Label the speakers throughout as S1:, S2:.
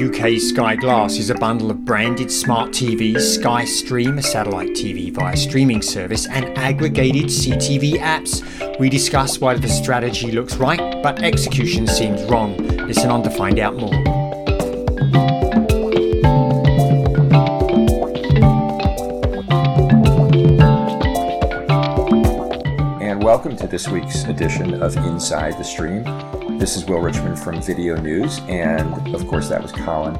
S1: UK Sky Glass is a bundle of branded smart TVs, Sky Stream, a satellite TV via streaming service, and aggregated CTV apps. We discuss why the strategy looks right, but execution seems wrong. Listen on to find out more.
S2: And welcome to this week's edition of Inside the Stream. This is Will Richmond from VideoNuze, and of course, that was Colin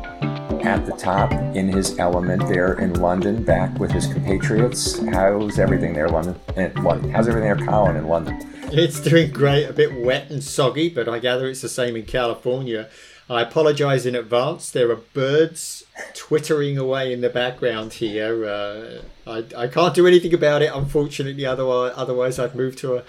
S2: at the top in his element there in London, back with his compatriots. How's everything there, London? In London. How's everything there, Colin, in London?
S1: It's doing great, a bit wet and soggy, but I gather it's the same in California. I apologise in advance. There are birds twittering away in the background here. Uh, I, I can't do anything about it, unfortunately. Otherwise, otherwise I'd move to a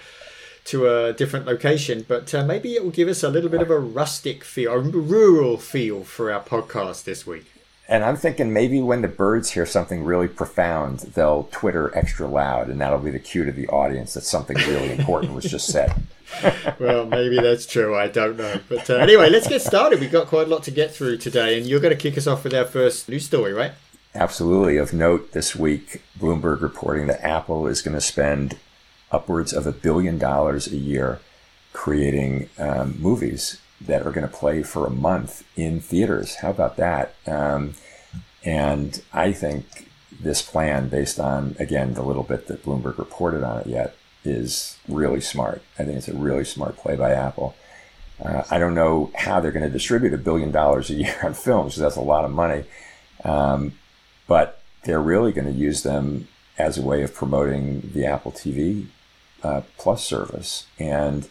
S1: to a different location. But uh, maybe it will give us a little bit of a rustic feel, a rural feel for our podcast this week.
S2: And I'm thinking maybe when the birds hear something really profound, they'll Twitter extra loud, and that'll be the cue to the audience that something really important was just said.
S1: well, maybe that's true. I don't know. But uh, anyway, let's get started. We've got quite a lot to get through today, and you're going to kick us off with our first news story, right?
S2: Absolutely. Of note this week, Bloomberg reporting that Apple is going to spend upwards of a billion dollars a year creating um, movies that are going to play for a month in theaters. How about that? Um, and I think this plan, based on, again, the little bit that Bloomberg reported on it yet, is really smart. I think it's a really smart play by Apple. Uh, I don't know how they're going to distribute a billion dollars a year on films, that's a lot of money. Um, but they're really going to use them as a way of promoting the Apple TV uh, Plus service. And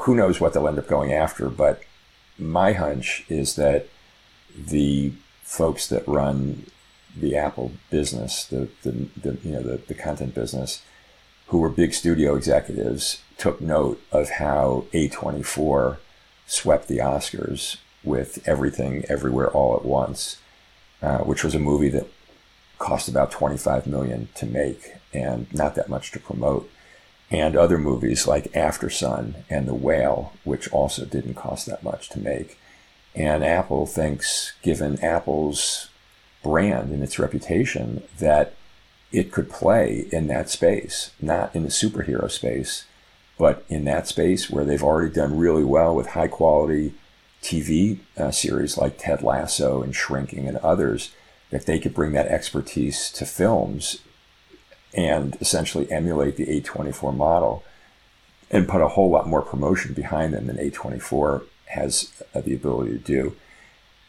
S2: who knows what they'll end up going after, but my hunch is that the folks that run the Apple business, the, the, the you know the, the content business, who were big studio executives, took note of how A24 swept the Oscars with Everything Everywhere All at Once, uh, which was a movie that cost about 25 million to make and not that much to promote and other movies like Aftersun and The Whale, which also didn't cost that much to make. And Apple thinks, given Apple's brand and its reputation, that it could play in that space, not in the superhero space, but in that space where they've already done really well with high quality TV uh, series like Ted Lasso and Shrinking and others, that they could bring that expertise to films and essentially emulate the A24 model and put a whole lot more promotion behind them than A24 has uh, the ability to do.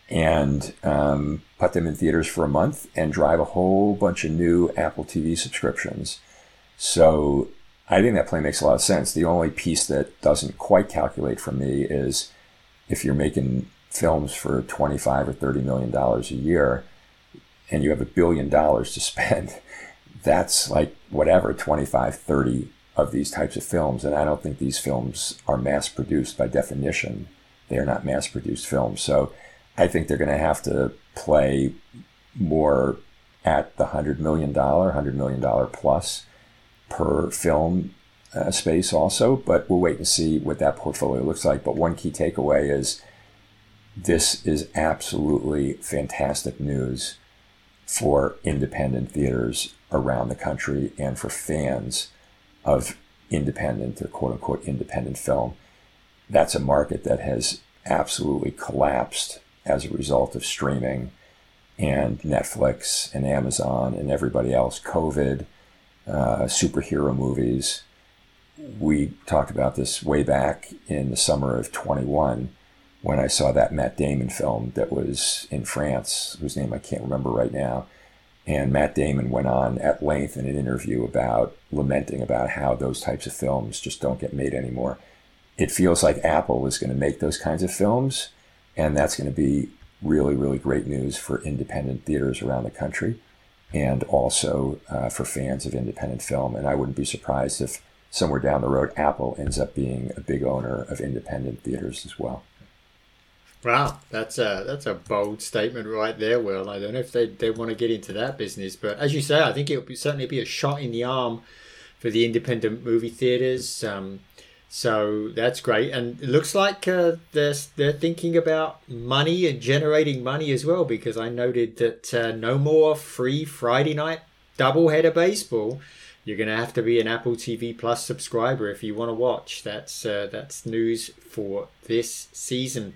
S2: And um, put them in theaters for a month and drive a whole bunch of new Apple TV subscriptions. So I think that plan makes a lot of sense. The only piece that doesn't quite calculate for me is if you're making films for 25 or 30 million dollars a year and you have a billion dollars to spend that's like whatever 25 30 of these types of films. And i don't think these films are mass produced by definition. They are not mass produced films. So i think they're going to have to play more at the $100 million $100 million plus per film uh, space also. But we'll wait and see what that portfolio looks like. But one key takeaway is this is absolutely fantastic news for independent theaters around the country and for fans of independent or quote unquote independent film. That's a market that has absolutely collapsed as a result of streaming and Netflix and Amazon and everybody else, COVID, uh, superhero movies. We talked about this way back in the summer of 21 when I saw that Matt Damon film that was in France, whose name I can't remember right now. And Matt Damon went on at length in an interview about lamenting about how those types of films just don't get made anymore. It feels like Apple is going to make those kinds of films, and that's going to be really, really great news for independent theaters around the country and also uh, for fans of independent film. And I wouldn't be surprised if somewhere down the road, Apple ends up being a big owner of independent theaters as well.
S1: Wow, that's a that's a bold statement right there, Will. I don't know if they, they want to get into that business, but as you say, I think it would be, certainly be a shot in the arm for the independent movie theaters. Um, So that's great, and it looks like uh, they're they're thinking about money and generating money as well. Because I noted that uh, no more free Friday night doubleheader baseball. You're going to have to be an Apple TV Plus subscriber if you want to watch. That's uh, that's news for this season.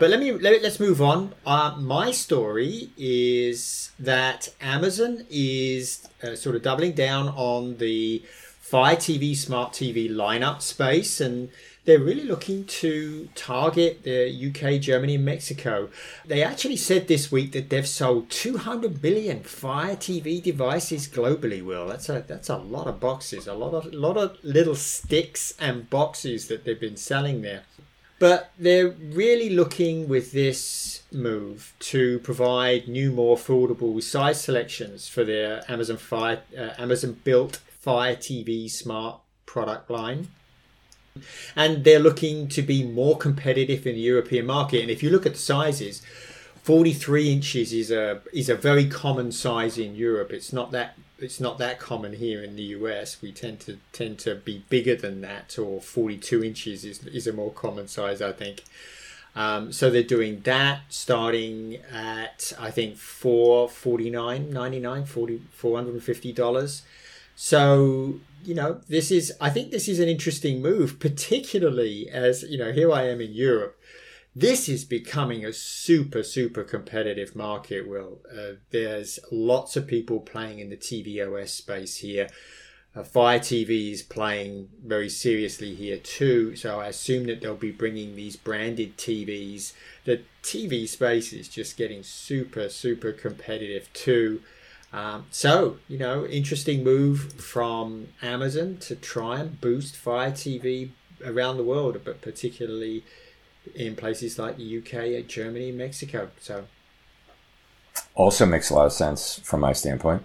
S1: But let me let, us move on. Uh, my story is that Amazon is uh, sort of doubling down on the Fire TV smart TV lineup space, and they're really looking to target the UK, Germany, and Mexico. They actually said this week that they've sold 200 million Fire TV devices globally. Will that's a that's a lot of boxes, a lot of a lot of little sticks and boxes that they've been selling there. But they're really looking with this move to provide new, more affordable size selections for their Amazon Fire, uh, Amazon built Fire TV smart product line. And they're looking to be more competitive in the European market. And if you look at the sizes, 43 inches is a is a very common size in Europe. It's not that it's not that common here in the US. We tend to tend to be bigger than that, or 42 inches is, is a more common size, I think. Um, so they're doing that starting at I think 449 99 450 dollars. So you know this is I think this is an interesting move, particularly as you know here I am in Europe this is becoming a super super competitive market will. Uh, there's lots of people playing in the tvOS space here. Uh, fire tv is playing very seriously here too so i assume that they'll be bringing these branded tvs the tv space is just getting super super competitive too. Um, so you know interesting move from amazon to try and boost fire tv around the world but particularly in places like the UK, Germany, Mexico. So,
S2: also makes a lot of sense from my standpoint.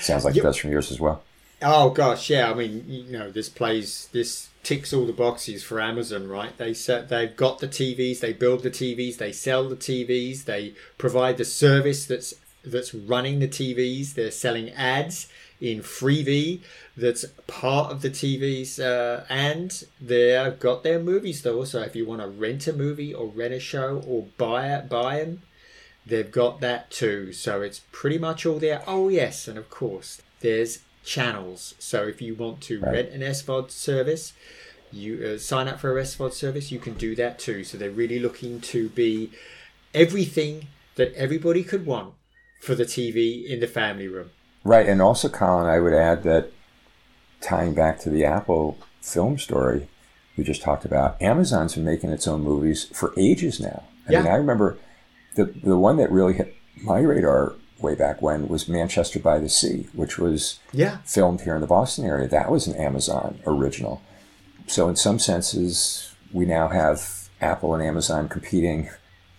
S2: Sounds like yep. it does from yours as well.
S1: Oh gosh, yeah. I mean, you know, this plays this ticks all the boxes for Amazon, right? They set they've got the TVs, they build the TVs, they sell the TVs, they provide the service that's that's running the TVs. They're selling ads in Freevee that's part of the TVs, uh, and they've got their movie store. So if you want to rent a movie or rent a show or buy it, buy them, they've got that too. So it's pretty much all there. Oh yes, and of course there's channels. So if you want to right. rent an SVOD service, you uh, sign up for a SVOD service, you can do that too. So they're really looking to be everything that everybody could want for the TV in the family room.
S2: Right, and also, Colin, I would add that tying back to the Apple film story we just talked about, Amazon's been making its own movies for ages now. I yeah. mean, I remember the the one that really hit my radar way back when was Manchester by the Sea, which was
S1: yeah.
S2: filmed here in the Boston area. That was an Amazon original. So in some senses, we now have Apple and Amazon competing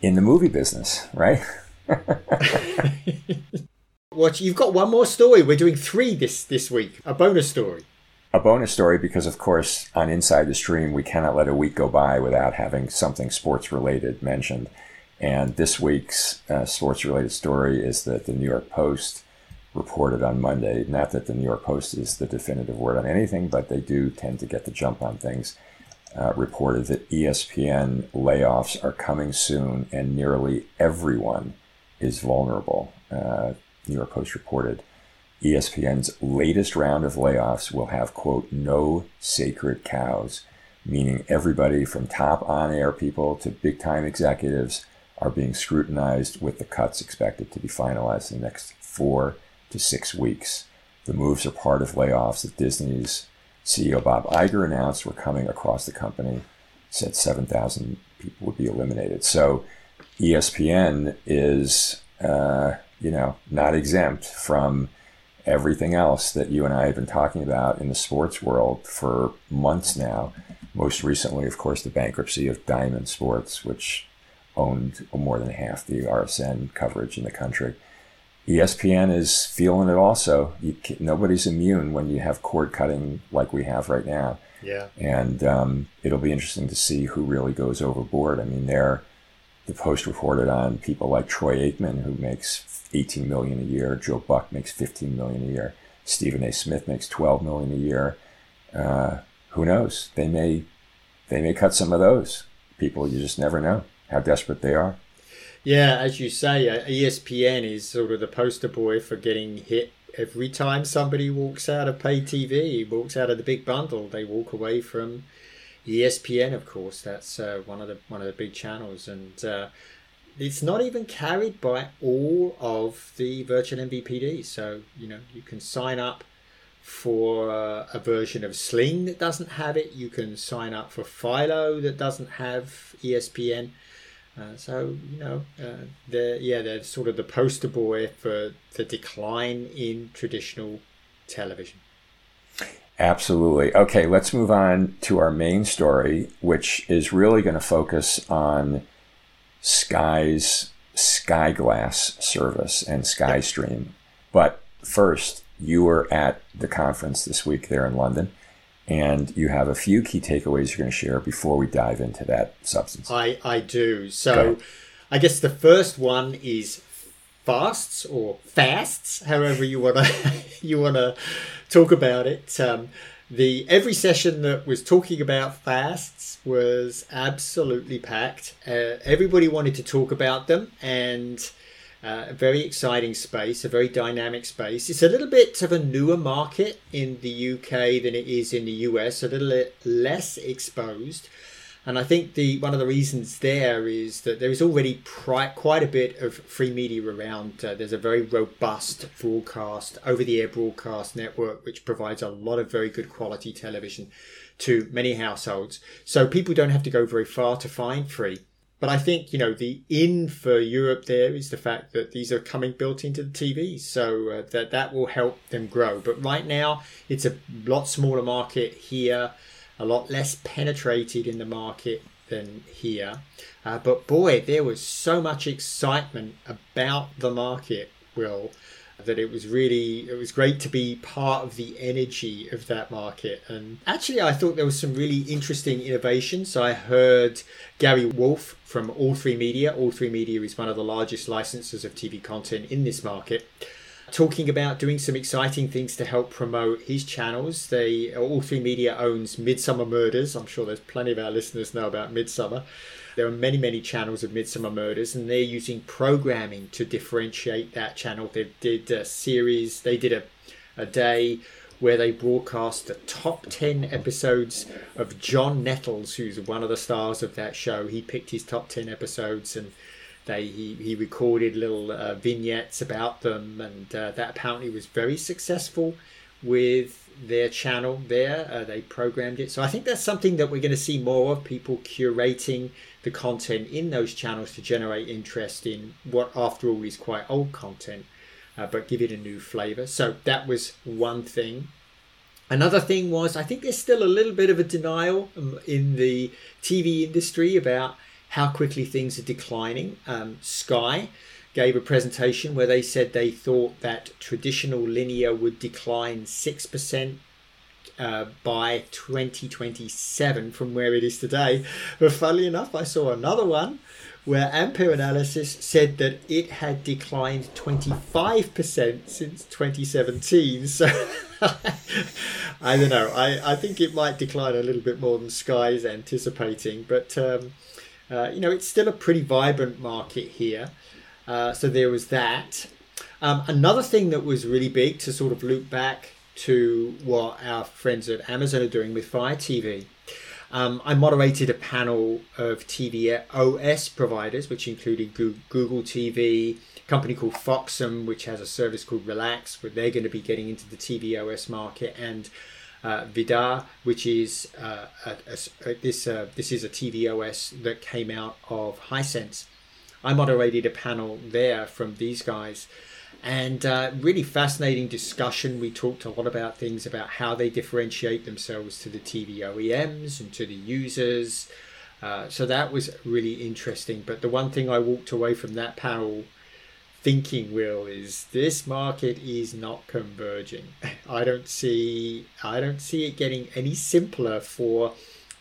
S2: in the movie business, right?
S1: What you've got one more story. We're doing three this this week. A bonus story.
S2: A bonus story because, of course, on Inside the Stream, we cannot let a week go by without having something sports related mentioned. And this week's uh, sports related story is that the New York Post reported on Monday. Not that the New York Post is the definitive word on anything, but they do tend to get the jump on things. Uh, reported that ESPN layoffs are coming soon, and nearly everyone is vulnerable. Uh, New York Post reported, ESPN's latest round of layoffs will have, quote, no sacred cows, meaning everybody from top on air people to big time executives are being scrutinized with the cuts expected to be finalized in the next four to six weeks. The moves are part of layoffs that Disney's CEO Bob Iger announced were coming across the company, said 7,000 people would be eliminated. So ESPN is uh, you know, not exempt from everything else that you and I have been talking about in the sports world for months now. Most recently, of course, the bankruptcy of Diamond Sports, which owned more than half the RSN coverage in the country. ESPN is feeling it also. nobody's immune when you have cord cutting like we have right now.
S1: Yeah.
S2: And um, it'll be interesting to see who really goes overboard. I mean, they're the Post reported on people like Troy Aikman, who makes 18 million a year. Joe Buck makes 15 million a year. Stephen A. Smith makes 12 million a year. Uh, who knows? They may they may cut some of those people. You just never know how desperate they are.
S1: Yeah, as you say, uh, ESPN is sort of the poster boy for getting hit every time somebody walks out of pay TV, walks out of the big bundle. They walk away from ESPN, of course. That's uh, one of the one of the big channels, and uh, it's not even carried by all of the virtual MVPDs. So you know you can sign up for uh, a version of Sling that doesn't have it. You can sign up for Philo that doesn't have ESPN. Uh, so you know, uh, they're yeah, they're sort of the poster boy for the decline in traditional television.
S2: Absolutely. Okay, let's move on to our main story, which is really going to focus on Sky's Sky Glass service and Sky Stream. But first, you were at the conference this week there in London, and you have a few key takeaways you're going to share before we dive into that substance.
S1: I, I do. So, I guess the first one is fasts or fasts, however you want to you want to talk about it. Um, the every session that was talking about fasts was absolutely packed. Uh, everybody wanted to talk about them, and uh, a very exciting space, a very dynamic space. It's a little bit of a newer market in the UK than it is in the US, a little less exposed. And I think the one of the reasons there is that there is already pri- quite a bit of free media around. Uh, there's a very robust broadcast, over the air broadcast network, which provides a lot of very good quality television to many households. So people don't have to go very far to find free. But I think, you know, the in for Europe there is the fact that these are coming built into the TVs. So uh, that, that will help them grow. But right now, it's a lot smaller market here a lot less penetrated in the market than here. Uh, but boy, there was so much excitement about the market, Will, that it was really it was great to be part of the energy of that market. And actually, I thought there was some really interesting innovations. I heard Gary Wolf from All3Media. All Three Media is one of the largest licensors of TV content in this market talking about doing some exciting things to help promote his channels. They All3Media owns Midsomer Murders. I'm sure there's plenty of our listeners know about Midsomer. There are many, many channels of Midsomer Murders, and they're using programming to differentiate that channel. They did a series. They did a a day where they broadcast the top 10 episodes of John Nettles, who's one of the stars of that show. He picked his top 10 episodes and they he, he recorded little uh, vignettes about them, and uh, that apparently was very successful with their channel there. Uh, they programmed it, so I think that's something that we're going to see more of people curating the content in those channels to generate interest in what, after all, is quite old content, uh, but give it a new flavor. So that was one thing. Another thing was, I think there's still a little bit of a denial um, in the TV industry about how quickly things are declining. Um, Sky gave a presentation where they said they thought that traditional linear would decline 6% uh, by 2027 from where it is today. But funnily enough, I saw another one where Ampere Analysis said that it had declined 25% since 2017. So I don't know. I, I think it might decline a little bit more than Sky is anticipating. But um, uh, you know, it's still a pretty vibrant market here. Uh, so there was that. Um, another thing that was really big to sort of loop back to what our friends at Amazon are doing with Fire TV. Um, I moderated a panel of TV OS providers, which included Google TV, a company called Foxxum, which has a service called Relax, where they're going to be getting into the TV OS market, and uh, VIDAA, which is uh, a, a, this uh, this is a TVOS that came out of Hisense. I moderated a panel there from these guys, and uh, really fascinating discussion. We talked a lot about things about how they differentiate themselves to the TV OEMs and to the users. Uh, so that was really interesting. But the one thing I walked away from that panel thinking will is this market is not converging. I don't see I don't see it getting any simpler for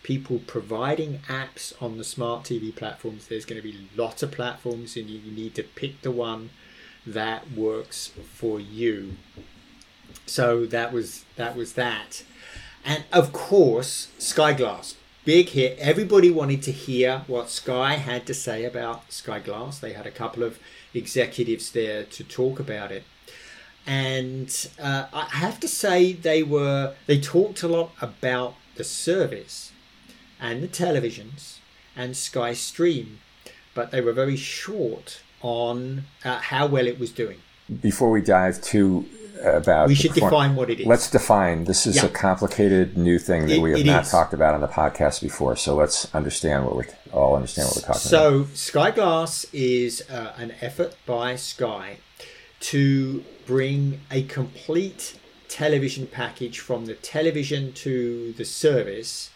S1: people providing apps on the smart TV platforms. There's going to be lots of platforms and you need to pick the one that works for you. So that was that was that. And of course, Sky Glass. big hit. Everybody wanted to hear what Sky had to say about Sky Glass. They had a couple of executives there to talk about it. And uh, I have to say, they were they talked a lot about the service and the televisions and Sky Stream, but they were very short on uh, how well it was doing.
S2: Before we dive too about
S1: we should perform- define what it is.
S2: Let's define. This is yeah. a complicated new thing that it, we have not is. talked about on the podcast before. So let's understand what we all understand what we're talking
S1: so,
S2: about.
S1: So Sky Glass is uh, an effort by Sky to bring a complete television package from the television to the service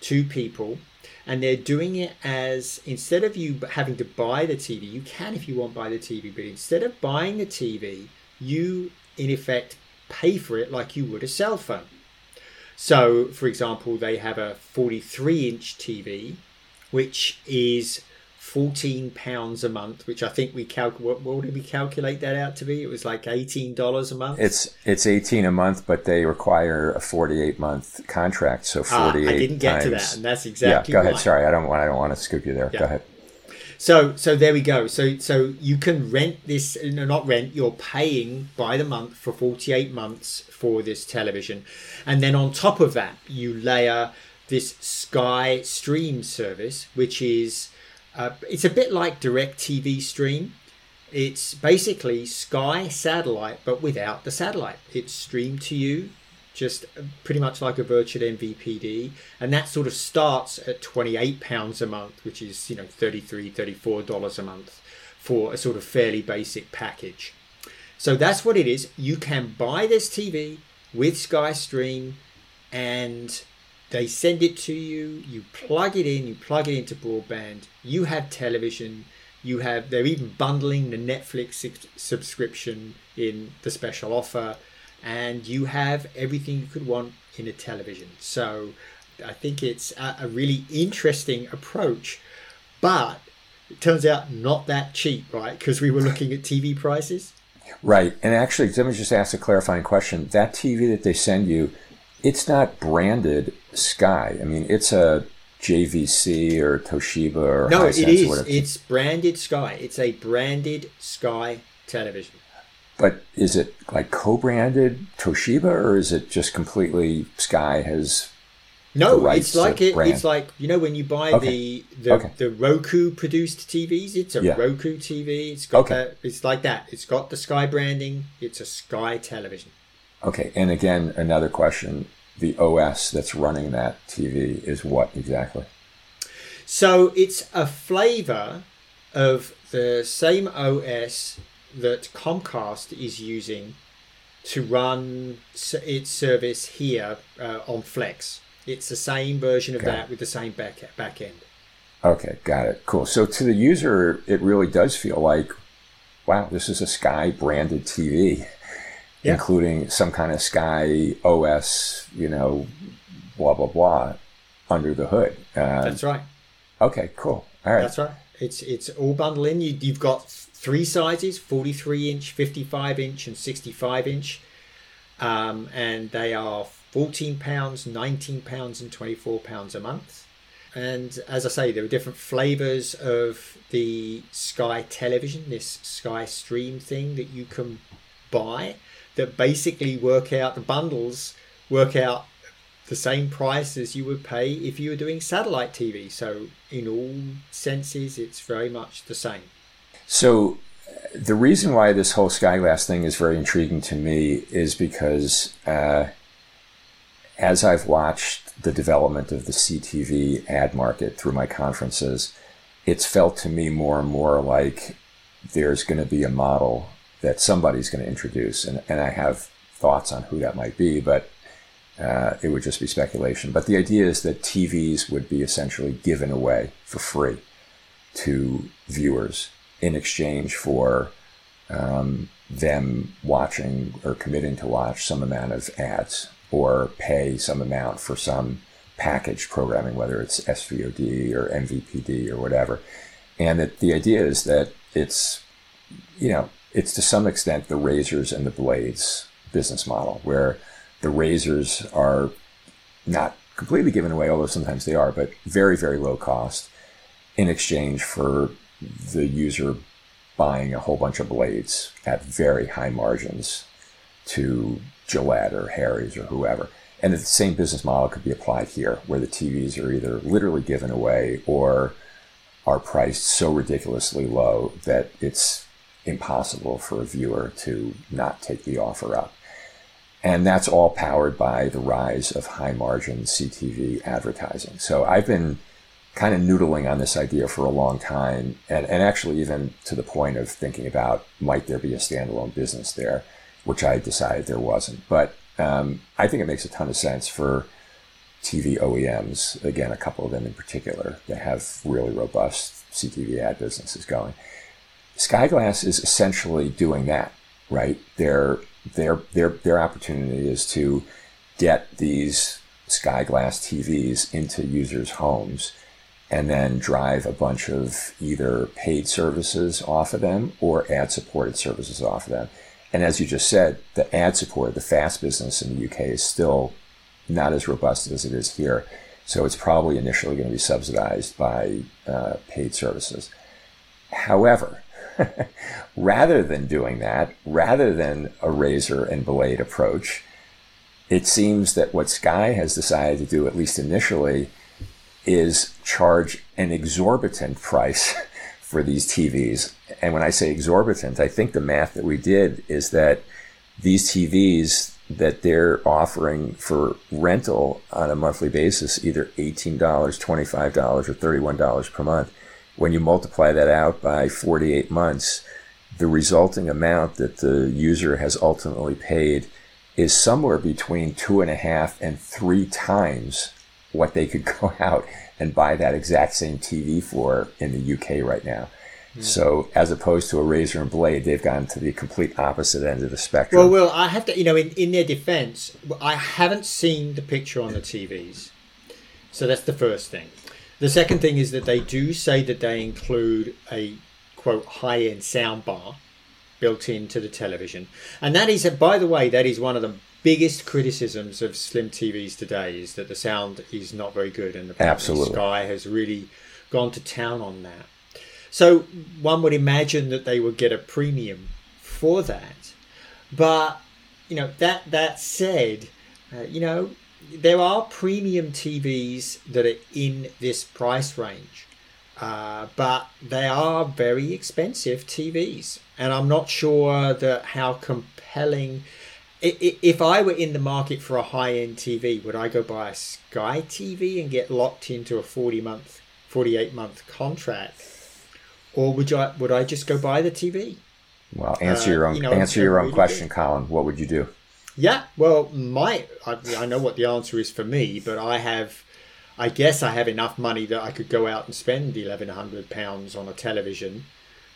S1: to people and they're doing it as instead of you having to buy the TV, you can if you want buy the TV, but instead of buying the TV, you in effect pay for it like you would a cell phone. So, for example, they have a 43 inch TV, which is 14 pounds a month, which I think we calc. What, what, did we calculate that out to be? It was like 18 dollars a month.
S2: It's it's 18 a month, but they require a 48 month contract. So 48. Ah, I
S1: didn't get
S2: times,
S1: to that, and that's exactly.
S2: Yeah, go ahead. Sorry, I don't want. I don't want to scoop you there. Yeah. Go ahead.
S1: So so there we go. So so you can rent this no not rent, you're paying by the month for 48 months for this television. And then on top of that, you layer this Sky Stream service, which is uh, it's a bit like DirecTV Stream. It's basically Sky satellite, but without the satellite. It's streamed to you just pretty much like a virtual MVPD. And that sort of starts at £28 a month, which is, you know, $33, $34 a month for a sort of fairly basic package. So that's what it is. You can buy this TV with Sky Stream and they send it to you. You plug it in, you plug it into broadband. You have television. You have, they're even bundling the Netflix subscription in the special offer and you have everything you could want in a television. So I think it's a, a really interesting approach, but it turns out not that cheap, right? Because we were looking at TV prices.
S2: Right. And actually, let me just ask a clarifying question. That TV that they send you, it's not branded Sky. I mean, it's a JVC or Toshiba or
S1: no, it is. It's branded Sky. It's a branded Sky television.
S2: But is it like co-branded Toshiba, or is it just completely Sky has?
S1: No, it's like it. It's like you know when you buy okay. the the, okay. the Roku produced TVs. It's a yeah. Roku TV. It's got okay. that. It's like that. It's got the Sky branding. It's a Sky television.
S2: Okay, and again, another question: the OS that's running that TV is what exactly?
S1: So it's a flavor of the same OS that Comcast is using to run its service here uh, on Flex. It's the same version of got that it. with the same back back end.
S2: Okay, got it. Cool. So to the user, it really does feel like, wow, this is a Sky branded TV, yeah. including some kind of Sky OS, you know, blah blah blah, under the hood.
S1: Uh, That's right.
S2: Okay, cool. All right.
S1: That's right. It's it's all bundled in. You, you've got three sizes 43 inch 55 inch and 65 inch. Um, and they are 14 pounds 19 pounds and 24 pounds a month. And as i say there are different flavors of the sky television this sky stream thing that you can buy that basically work out the bundles work out the same price as you would pay if you were doing satellite tv so in all senses it's very much the same
S2: so the reason why this whole Sky Glass thing is very intriguing to me is because uh, as I've watched the development of the CTV ad market through my conferences, it's felt to me more and more like there's going to be a model that somebody's going to introduce. And, and I have thoughts on who that might be, but uh, it would just be speculation. But the idea is that TVs would be essentially given away for free to viewers in exchange for um, them watching or committing to watch some amount of ads or pay some amount for some package programming, whether it's SVOD or MVPD or whatever. And that the idea is that it's, you know, it's to some extent the razors and the blades business model, where the razors are not completely given away, although sometimes they are, but very, very low cost in exchange for the user buying a whole bunch of blades at very high margins to Gillette or Harry's or whoever. And the same business model could be applied here, where the TVs are either literally given away or are priced so ridiculously low that it's impossible for a viewer to not take the offer up. And that's all powered by the rise of high margin CTV advertising. So I've been kind of noodling on this idea for a long time, and, and actually even to the point of thinking about might there be a standalone business there, which I decided there wasn't. But um, I think it makes a ton of sense for TV OEMs, again, a couple of them in particular, that have really robust CTV ad businesses going. Sky Glass is essentially doing that, right? Their their their their opportunity is to get these Sky Glass TVs into users' homes and then drive a bunch of either paid services off of them or ad supported services off of them. And as you just said, the ad support, the FAST business in the UK is still not as robust as it is here. So it's probably initially going to be subsidized by uh, paid services. However, rather than doing that, rather than a razor and blade approach, it seems that what Sky has decided to do, at least initially, is charge an exorbitant price for these TVs. And when I say exorbitant, I think the math that we did is that these TVs that they're offering for rental on a monthly basis, either $18, $25, or $31 per month, when you multiply that out by 48 months, the resulting amount that the user has ultimately paid is somewhere between two and a half and three times what they could go out and buy that exact same TV for in the UK right now. Mm. So, as opposed to a razor and blade, they've gone to the complete opposite end of the spectrum.
S1: Well, well, I have to, you know, in, in their defense, I haven't seen the picture on the TVs. So, that's the first thing. The second thing is that they do say that they include a quote high end sound bar built into the television. And that is, by the way, that is one of the biggest criticisms of slim TVs today is that the sound is not very good, and the
S2: Absolutely.
S1: Sky has really gone to town on that. So one would imagine that they would get a premium for that, but you know that that said, uh, you know there are premium TVs that are in this price range. Uh, but they are very expensive TVs, and I'm not sure that how compelling if I were in the market for a high end TV, would I go buy a Sky TV and get locked into a 40 month, 48 month contract? Or would I, would I just go buy the TV?
S2: Well, answer uh, your own, you know, answer your own question, Colin. What would you do?
S1: Yeah, well, my, I, I know what the answer is for me, but I have, I guess I have enough money that I could go out and spend £1,100 on a television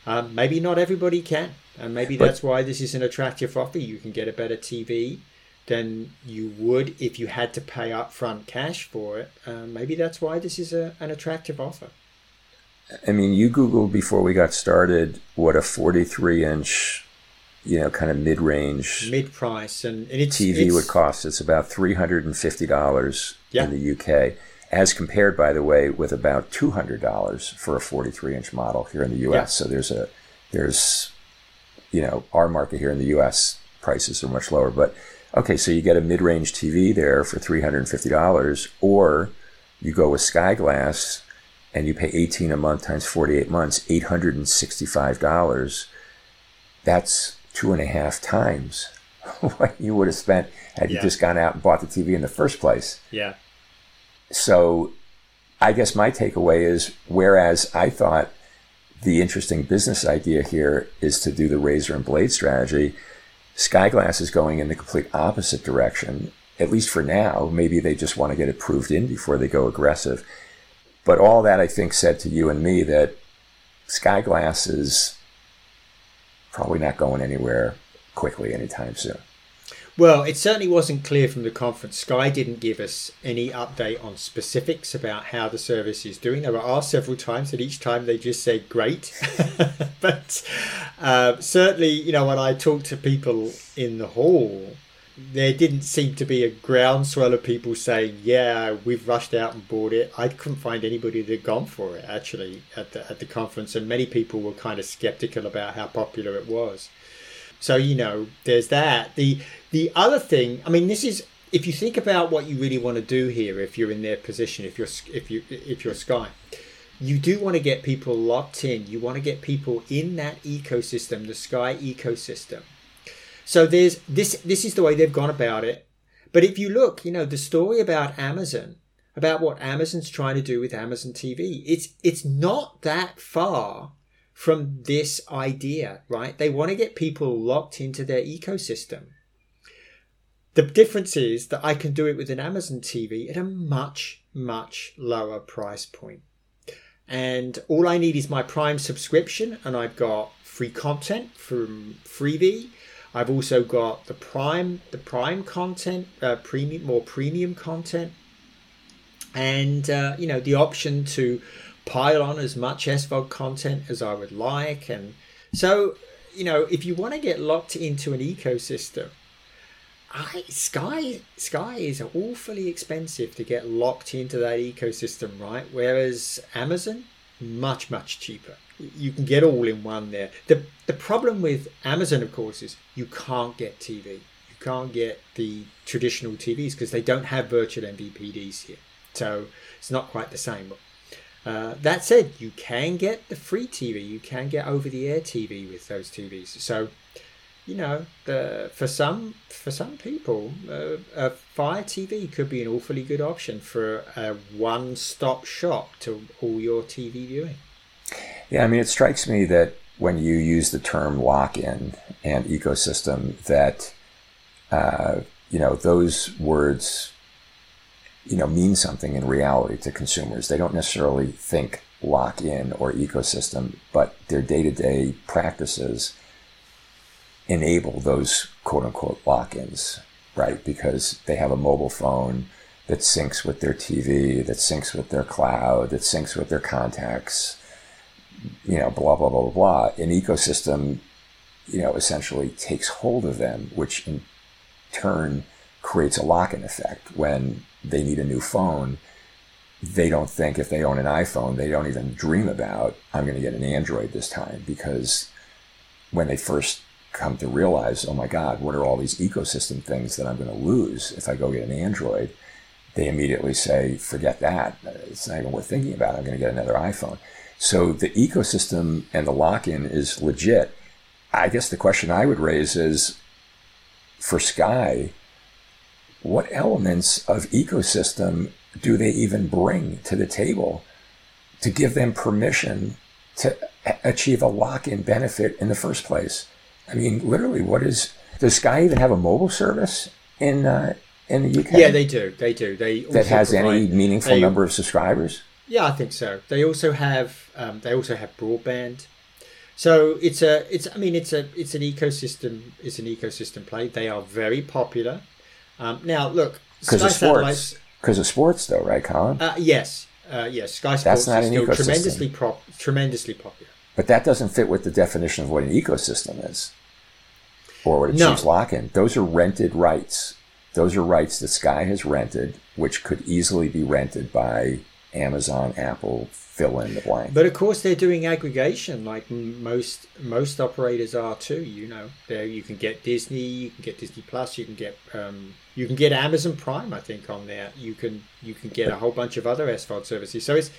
S1: um, maybe not everybody can, and maybe that's why this is an attractive offer. You can get a better TV than you would if you had to pay upfront cash for it. Um, maybe that's why this is a, an attractive offer.
S2: I mean, you Googled before we got started what a 43 inch, you know, kind of mid range,
S1: mid price, and, and it's,
S2: TV
S1: it's,
S2: would cost. It's about $350 yeah. in the UK as compared, by the way, with about two hundred dollars for a forty-three inch model here in the U.S. Yeah. So there's a there's you know our market here in the U.S. prices are much lower, but okay, so you get a mid-range TV there for three hundred and fifty dollars, or you go with Sky Glass and you pay eighteen a month times forty-eight months, eight hundred and sixty-five dollars. That's two and a half times what you would have spent had yeah. you just gone out and bought the TV in the first place.
S1: Yeah
S2: so I guess my takeaway is whereas I thought the interesting business idea here is to do the razor and blade strategy, Sky Glass is going in the complete opposite direction. At least for now, maybe they just want to get it proved in before they go aggressive. But all that I think said to you and me that Sky Glass is probably not going anywhere quickly anytime soon.
S1: Well, it certainly wasn't clear from the conference. Sky didn't give us any update on specifics about how the service is doing. They were asked several times, and each time they just said great. but uh, certainly, you know, when I talked to people in the hall, there didn't seem to be a groundswell of people saying, "Yeah, we've rushed out and bought it." I couldn't find anybody that had gone for it actually at the at the conference, and many people were kind of skeptical about how popular it was. So you know, there's that. the The other thing, I mean, this is if you think about what you really want to do here, if you're in their position, if you're if you if you're Sky, you do want to get people locked in. You want to get people in that ecosystem, the Sky ecosystem so there's this this is the way they've gone about it. But if you look, you know, the story about Amazon, about what Amazon's trying to do with Amazon TV, it's it's not that far from this idea, right? They want to get people locked into their ecosystem. The difference is that I can do it with an Amazon TV at a much, much lower price point. And all I need is my Prime subscription, and I've got free content from Freevee. I've also got the prime the prime content, uh, premium more premium content, and uh, you know the option to pile on as much SVOD content as I would like, and so you know if you want to get locked into an ecosystem. I, Sky Sky is awfully expensive to get locked into that ecosystem, right? Whereas Amazon, much much cheaper you can get all in one there. The the problem with Amazon, of course, is you can't get TV. You can't get the traditional TVs because they don't have virtual MVPDs here. So it's not quite the same. Uh, that said, you can get the free TV. You can get over-the-air TV with those TVs. So, you know, the, for some for some people, uh, a Fire TV could be an awfully good option for a one-stop shop to all your TV viewing.
S2: Yeah, I mean, it strikes me that when you use the term lock-in and ecosystem, that uh, you know those words, you know, mean something in reality to consumers. They don't necessarily think lock-in or ecosystem, but their day-to-day practices enable those quote-unquote lock-ins, right? Because they have a mobile phone that syncs with their TV, that syncs with their cloud, that syncs with their contacts you know, blah, blah, blah, blah, blah, an ecosystem, you know, essentially takes hold of them, which in turn creates a lock-in effect. When they need a new phone, they don't think if they own an iPhone, they don't even dream about, I'm going to get an Android this time because when they first come to realize, oh my God, what are all these ecosystem things that I'm going to lose if I go get an Android? They immediately say, forget that. It's not even worth thinking about. I'm going to get another iPhone. So the ecosystem and the lock in is legit. I guess the question I would raise is for Sky, what elements of ecosystem do they even bring to the table to give them permission to achieve a lock in benefit in the first place? I mean, literally, what is does Sky even have a mobile service in uh, in the UK?
S1: Yeah, they do. They do. They
S2: that has provide, any meaningful they, number of subscribers.
S1: Yeah, I think so. They also have um, they also have broadband. So it's a it's I mean it's a it's an ecosystem it's an ecosystem play. They are very popular. Um, now look,
S2: because of sports. Because of sports, though, right, Colin?
S1: Uh, yes, uh, yes. Sky Sports is still tremendously prop, tremendously popular.
S2: But that doesn't fit with the definition of what an ecosystem is, or what achieves no. lock-in. Those are rented rights. Those are rights that Sky has rented, which could easily be rented by Amazon, Apple, fill in the blank.
S1: But of course, they're doing aggregation like most most operators are too. You know, there you can get Disney, you can get Disney Plus, you can get um, you can get Amazon Prime. I think on there, you can you can get a whole bunch of other SVOD services. So it's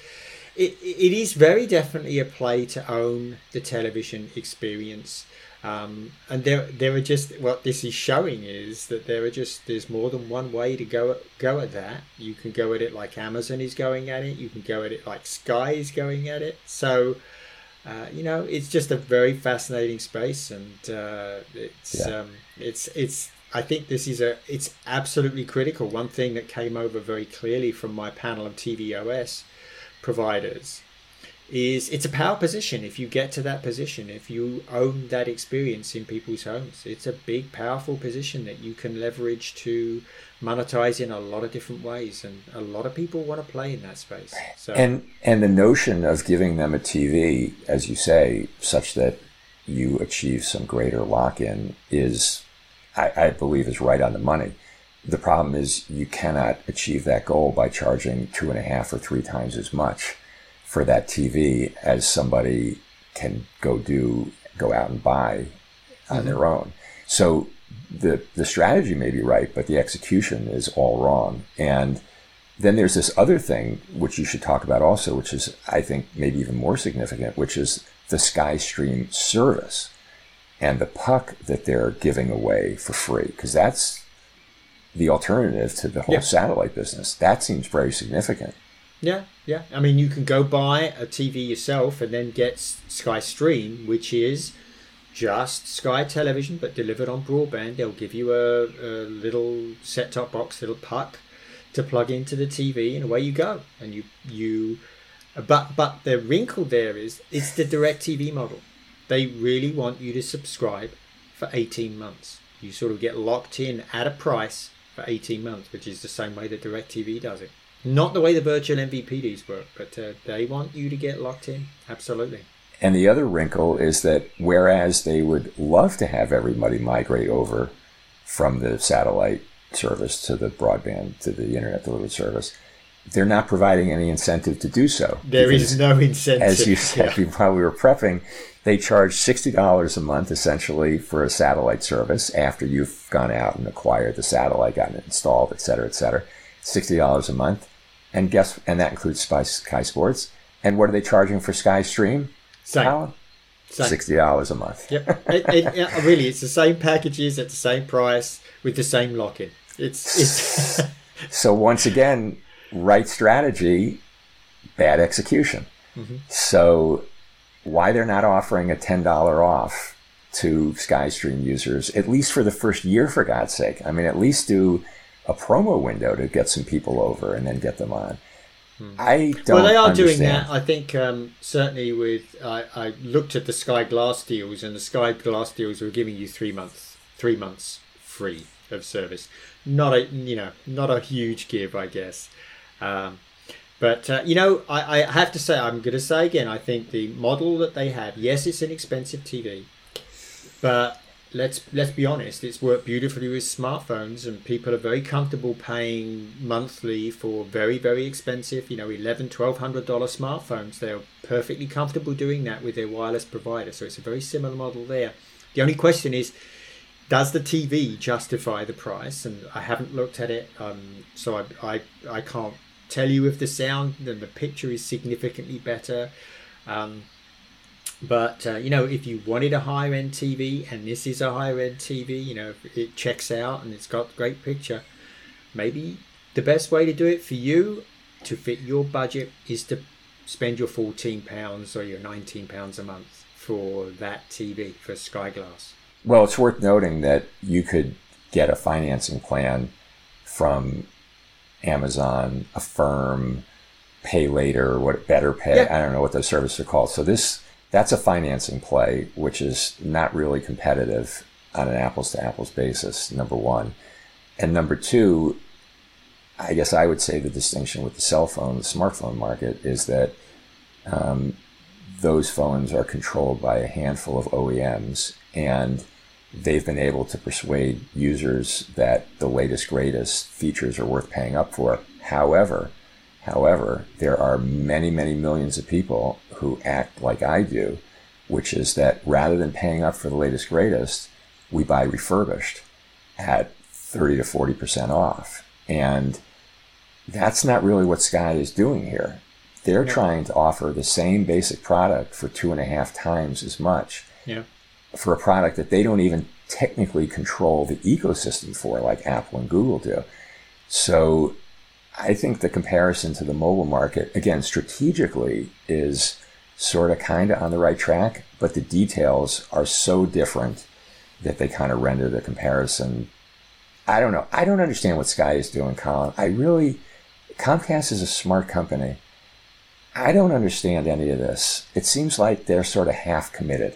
S1: it, it is very definitely a play to own the television experience. Um, and there, there are just what this is showing is that there are just there's more than one way to go at, go at that. You can go at it like Amazon is going at it. You can go at it like Sky is going at it. So, uh, you know, it's just a very fascinating space, and uh, it's yeah. um, it's it's. I think this is a it's absolutely critical. One thing that came over very clearly from my panel of TVOS providers is it's a power position. If you get to that position if you own that experience in people's homes it's a big powerful position that you can leverage to monetize in a lot of different ways. And a lot of people want to play in that space.
S2: So and and the notion of giving them a tv as you say such that you achieve some greater lock-in is I, I believe is right on the money. The problem is you cannot achieve that goal by charging two and a half or three times as much for that TV as somebody can go do go out and buy on mm-hmm. their own. So the the strategy may be right, but the execution is all wrong. And then there's this other thing which you should talk about also, which is I think maybe even more significant, which is the Sky Stream service and the puck that they're giving away for free, because that's the alternative to the whole yeah. satellite business. That seems very significant.
S1: Yeah, yeah. I mean, you can go buy a TV yourself and then get Sky Stream, which is just Sky Television but delivered on broadband. They'll give you a, a little set-top box, little puck to plug into the TV, and away you go. And you you, but but the wrinkle there is it's the DirecTV model. They really want you to subscribe for 18 months. You sort of get locked in at a price for 18 months, which is the same way that DirecTV does it. Not the way the virtual MVPDs work, but uh, they want you to get locked in. Absolutely.
S2: And the other wrinkle is that whereas they would love to have everybody migrate over from the satellite service to the broadband to the internet delivered service, they're not providing any incentive to do so.
S1: There is no incentive.
S2: As you said yeah. while we were prepping, they charge $60 a month essentially for a satellite service after you've gone out and acquired the satellite, gotten it installed, et cetera, et cetera. $60 a month. And guess, and that includes Sky, Sky Sports. And what are they charging for Sky Stream?
S1: Same.
S2: Same. Sixty dollars a month.
S1: Yep, it, it, it, really, it's the same packages at the same price with the same lock-in. It's it's.
S2: so once again, right strategy, bad execution. Mm-hmm. So why they're not offering a ten dollar off to Sky Stream users, at least for the first year, for God's sake. I mean, at least do a promo window to get some people over and then get them on. Hmm. I don't. Know.
S1: Well, they are
S2: understand.
S1: doing that. I think um, certainly with I, I, looked at the Sky Glass deals, and the Sky Glass deals were giving you three months, three months free of service. Not a you know not a huge give, I guess. Um, but uh, you know, I, I have to say, I'm going to say again, I think the model that they have, yes, it's an expensive TV, but let's let's be honest, it's worked beautifully with smartphones, and people are very comfortable paying monthly for very very expensive, you know, eleven, twelve hundred dollar smartphones. They're perfectly comfortable doing that with their wireless provider. So it's a very similar model there. The only question is, does the TV justify the price? And I haven't looked at it, um, so I, I I can't tell you if the sound and the picture is significantly better. Um, but uh, you know, if you wanted a higher end TV and this is a higher end TV, you know, it checks out and it's got great picture. Maybe the best way to do it for you to fit your budget is to spend your fourteen pounds or your nineteen pounds a month for that TV for Sky Glass.
S2: Well, it's worth noting that you could get a financing plan from Amazon, Affirm, Pay Later, what Better Pay. Yeah. I don't know what those services are called. So this that's a financing play, which is not really competitive on an apples to apples basis, number one. And number two, I guess I would say the distinction with the cell phone, the smartphone market is that um, those phones are controlled by a handful of OEMs and they've been able to persuade users that the latest, greatest features are worth paying up for. However, However, there are many, many millions of people who act like I do, which is that rather than paying up for the latest, greatest, we buy refurbished at 30 to 40% off. And that's not really what Sky is doing here. They're yeah. trying to offer the same basic product for two and a half times as much
S1: yeah.
S2: For a product that they don't even technically control the ecosystem for, like Apple and Google do. So I think the comparison to the mobile market, again, strategically, is sort of kind of on the right track, but the details are so different that they kind of render the comparison. I don't know. I don't understand what Sky is doing, Colin. I really, Comcast is a smart company. I don't understand any of this. It seems like they're sort of half committed.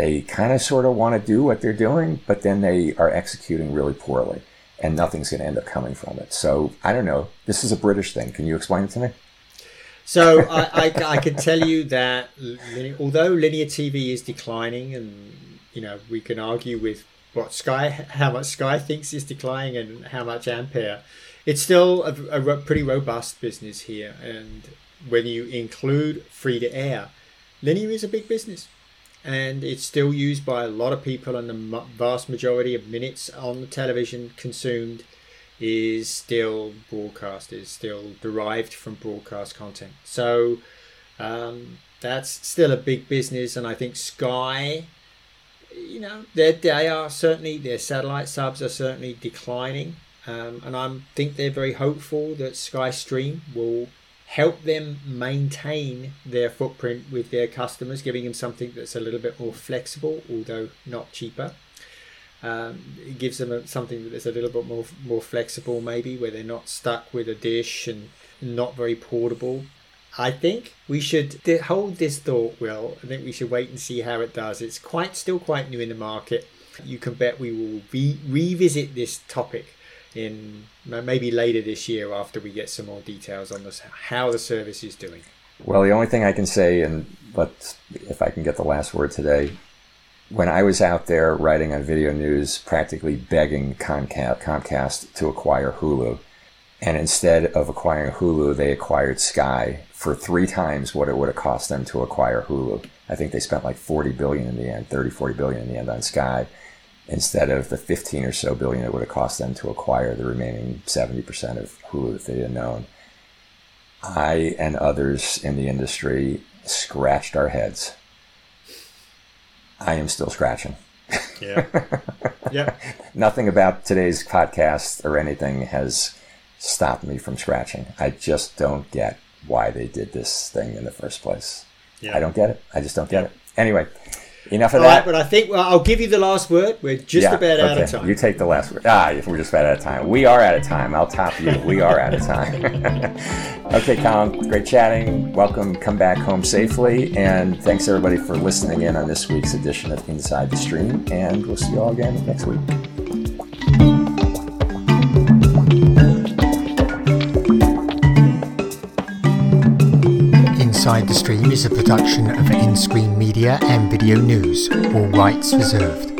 S2: They kind of sort of want to do what they're doing, but then they are executing really poorly and nothing's going to end up coming from it. So I don't know. This is a British thing. Can you explain it to me?
S1: So I, I, I, can tell you that although linear TV is declining, and you know we can argue with what Sky, how much Sky thinks is declining and how much Ampere. It's still a, a pretty robust business here, and when you include free to air, linear is a big business, and it's still used by a lot of people, and the vast majority of minutes on the television consumed is still broadcast, is still derived from broadcast content. So um, that's still a big business, and I think Sky, you know, they are certainly their satellite subs are certainly declining, um, and I think they're very hopeful that Sky Stream will help them maintain their footprint with their customers, giving them something that's a little bit more flexible, although not cheaper. Um, it gives them something that's a little bit more more flexible, maybe where they're not stuck with a dish and not very portable. I think we should hold this thought, Will. I think we should wait and see how it does. It's quite still quite new in the market. You can bet we will re- revisit this topic in maybe later this year after we get some more details on this how the service is doing.
S2: Well, the only thing I can say, and but if I can get the last word today, when I was out there writing on VideoNuze, practically begging Comcast, Comcast to acquire Hulu, and instead of acquiring Hulu, they acquired Sky for three times what it would have cost them to acquire Hulu. I think they spent like 40 billion in the end, 30, 40 billion in the end on Sky, instead of the 15 or so billion it would have cost them to acquire the remaining 70% of Hulu that they had known. I and others in the industry scratched our heads. I am still scratching.
S1: Yeah. yeah.
S2: Nothing about today's podcast or anything has stopped me from scratching. I just don't get why they did this thing in the first place. Yeah. I don't get it. I just don't get yeah. it. Anyway, enough of All that. Right,
S1: but I think well, I'll give you the last word. We're just yeah, about out of time.
S2: You take the last word. Ah, we're just about out of time. We are out of time. I'll top you. We are out of time. okay, Colin, great chatting. Welcome. Come back home safely. And thanks everybody for listening in on this week's edition of Inside the Stream. And we'll see you all again next week.
S3: Inside the Stream is a production of nScreenMedia and VideoNuze, all rights reserved.